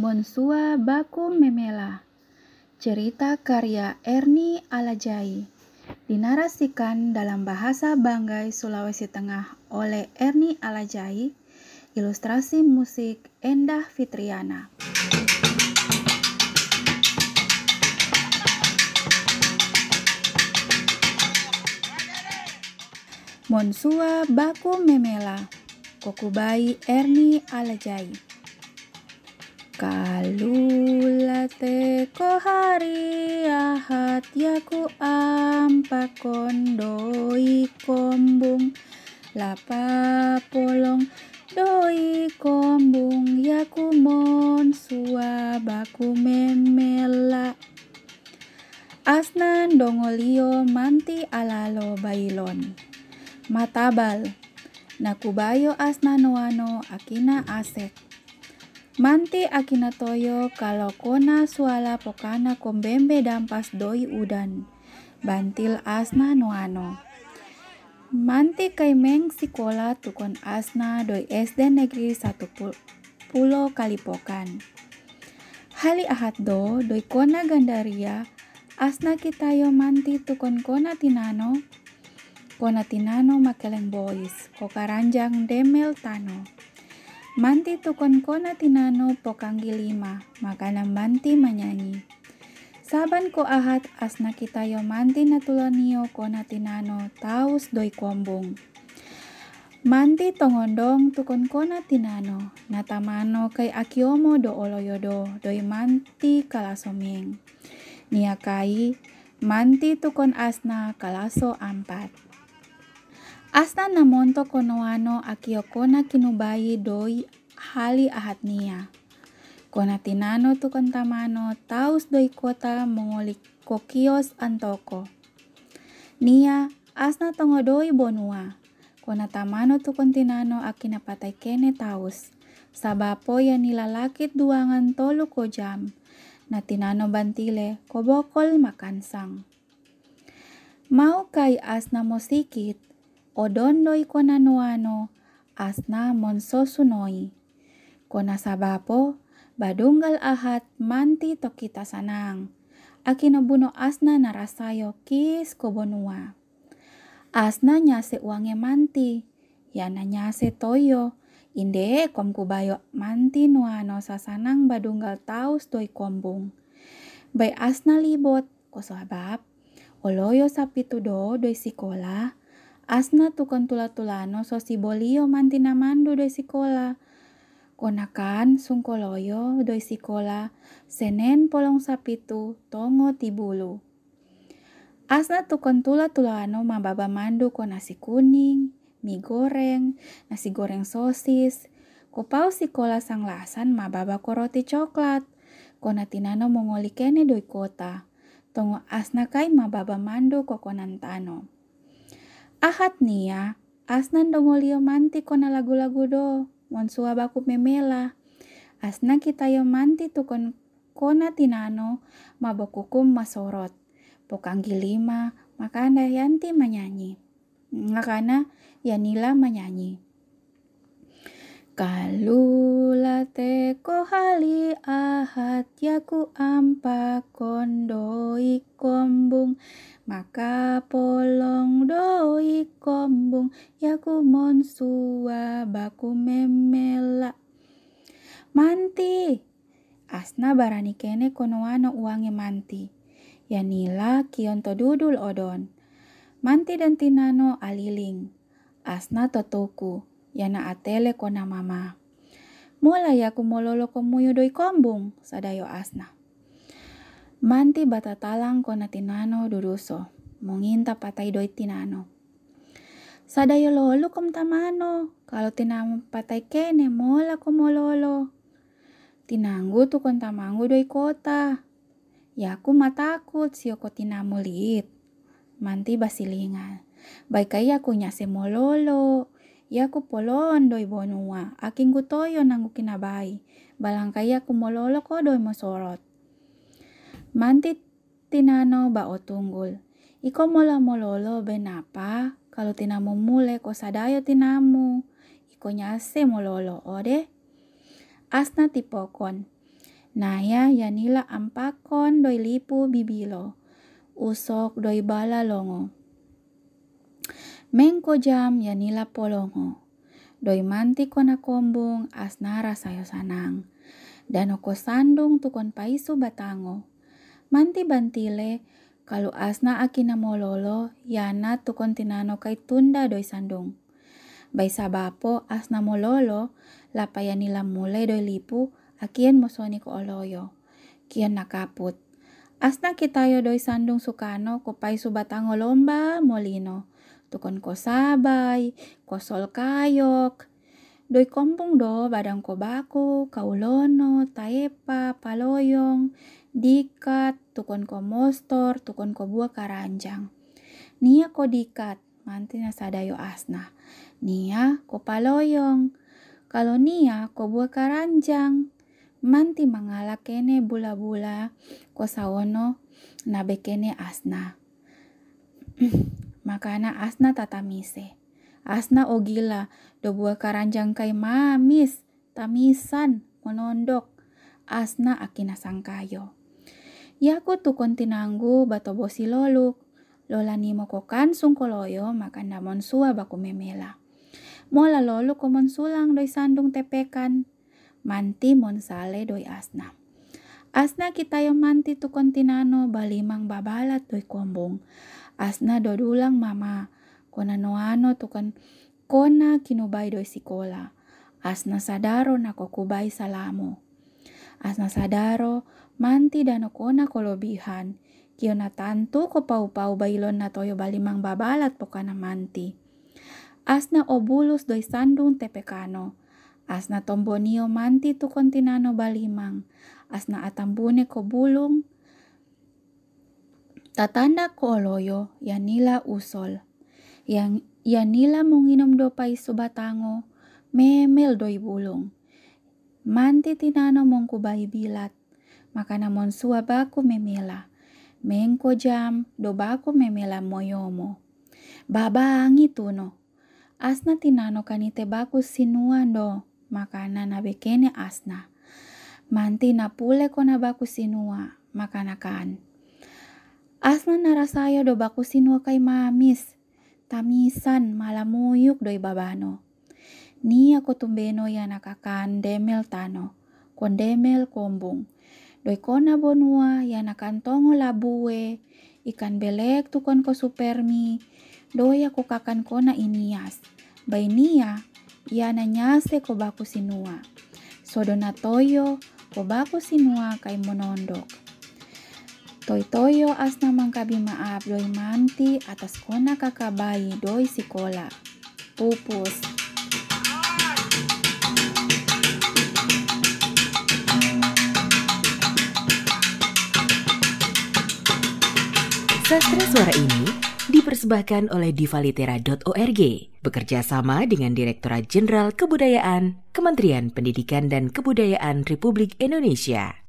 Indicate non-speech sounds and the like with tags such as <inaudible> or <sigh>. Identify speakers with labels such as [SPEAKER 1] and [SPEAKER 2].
[SPEAKER 1] Monsua Baku Memela. Cerita karya Erni Alajai. Dinarasikan dalam bahasa Banggai, Sulawesi Tengah oleh Erni Alajai. Ilustrasi musik Endah Fitriana. Monsua Baku Memela. Kokubai Erni Alajai Kalulate ko hari ahad yaku ampa kondoi kombung. Lapa polong doi kombung yaku mon baku memela. Asnan dongolio manti alalo bailon. Matabal nakubayo asna noano akina asek Manti toyo kalau kona suala pokana kombembe dampas doi udan. Bantil asna noano. Manti kaimeng sikola tukon asna doi SD negeri satu pulau kalipokan. Hali ahad do doi kona gandaria asna kitayo manti tukon kona tinano kona tinano makeleng boys kokaranjang demel tano. Manti tukon kona tinano pokanggi lima, makanan manti menyanyi. Saban ko ahat asna kita yo manti natulonio kona tinano taus doi kombung. Manti tongondong tukon kona tinano, natamano kay akiomo do oloyodo, doi manti kalasoming. Nia kai, manti tukon asna kalaso ampat. Asta namonto konoano akio kona kinubayi doi hali tinano tu tamano taus doi kota mongolik kokios antoko. Nia asna tongo doi bonua. Kona tamano tu tinano akina patai kene taus. Sabapo ya nilalakit duangan tolu ko jam. Na tinano bantile kobokol makan sang. Mau kai asna mosikit odondoi kona nuano asna monsosunoi. Kona sabapo badunggal ahat manti tokita sanang. Akina buno asna narasayo kis kobonua. Asna nyase uange manti. Yana nyase toyo. Inde kom kubayo manti nuano sasanang badunggal taus doi kombung. Bay asna libot ko sabab. Oloyo sapitu do doi sikola asna tukon tula-tulano so si bolio mantina mandu doi sikola. Konakan sungkoloyo doi sikola senen polong sapitu tongo tibulu. Asna tukon tula-tulano mababa mandu ko nasi kuning, mie goreng, nasi goreng sosis, kopau sikola sang lasan mababa ko roti coklat. Kona tinano mongoli kene doi kota. Tongo asna kai mababa mandu kokonan tano. Ahat nia, asnan dongolio manti kona lagu-lagu do, monsua baku memela. Asna kita yo manti tukon kona tinano mabokukum masorot. Pokanggi lima, makanda yanti menyanyi. Ngakana yanila menyanyi. Kalulate ko hali ahat yaku ampa kondoi kombung. Maka polong doi kombung yaku monsua baku memela. Manti asna barani kene konoano uange manti. Yanila kionto dudul odon. Manti dan tinano aliling asna totoku yana atele kona mama. Mulai aku mololo komuyo doi kombung, sadayo asna. Manti bata talang kona tinano duduso, monginta patai doi tinano. Sadayo lolo kom tamano, kalau tinamo patai kene mola ko mololo. Tinanggu tu kon tamangu doi kota. Ya aku matakut sio ko tinamu liit. Manti basilingan. Baik kaya aku nyase mololo yaku polon doi bonua aking gutoyo nangu kinabai balangkaya ku mololo ko doi mosorot manti tinano ba tunggul iko mola mololo benapa kalau tinamu mule ko sadayo tinamu iko nyase mololo ode asna tipokon Naya yanila ampakon doi lipu bibilo. Usok doi bala longo. Mengko jam yanila polongo. Doi manti kona kombung asnara sayo sanang. Dan oko sandung tukon paisu batango. Manti bantile kalau asna akina mololo yana tukon tinano kai tunda doi sandung. Bai sabapo asna mololo nila mulai doi lipu akien mosoni ko oloyo. Kian nakaput. Asna kitayo doi sandung sukano ko paisu batango lomba molino. Tukon ko sabay, ko sol kayok, Doi kompung do badang ko baku, kaulono, taepa, paloyong, dikat, tukon ko mostor, tukon ko buah karanjang. Nia ko dikat, manti na sadayo asna. Nia ko paloyong. Kalau nia ko buah karanjang. Manti mangala kene bula-bula ko sawono na bekene asna. <clears throat> Makana asna tatamise. Asna ogila do buah karanjang kai mamis, tamisan, monondok. Asna akina sangkayo. Yaku tukon tinanggu bato bosi loluk. Lola ni mokokan sungkoloyo makan damon sua baku memela. Mola lolu komon sulang doi sandung tepekan. Manti mon sale doi asna. Asna kita yo manti tukon tinano balimang babalat doi kombong. Asna dodulang mama kona noano tukan kona kinubai doi sikola. Asna sadaro na kubai salamo. Asna sadaro manti dano kona kolobihan. Kio na tantu ko pau-pau bailon na toyo balimang babalat pokana manti. Asna obulus doi sandung tepekano. Asna tombonio manti tu kontinano balimang. Asna atambune ko. Tatanda ko oloyo yanila usol yang ia nila menginum dopai subatango, memel doi bulung. Manti tinano mongku bayi bilat, makana mon baku memela. Mengko jam do baku memela moyomo. Babangi tuno. Asna tinano kanite baku sinuan do, makana nabekene asna. Manti na pule kona baku sinua, makana Asna narasayo do baku sinua kai mamis, tamisan malamuyuk doi babano. Ni ako tumbeno ya nakakan demel tano, kon demel kombung. Doi kona bonua ya nakantongo labue, ikan belek tukon ko supermi, doi ako kakan kona inias. Bai nia, ya nanyase ko baku sinua. Sodona toyo, ko baku sinua kay monondok. Toy-toyo asna maaf doi manti atas kona kakabai doi sikola. Pupus.
[SPEAKER 2] Sastra suara ini dipersembahkan oleh divalitera.org bekerja sama dengan Direktorat Jenderal Kebudayaan Kementerian Pendidikan dan Kebudayaan Republik Indonesia.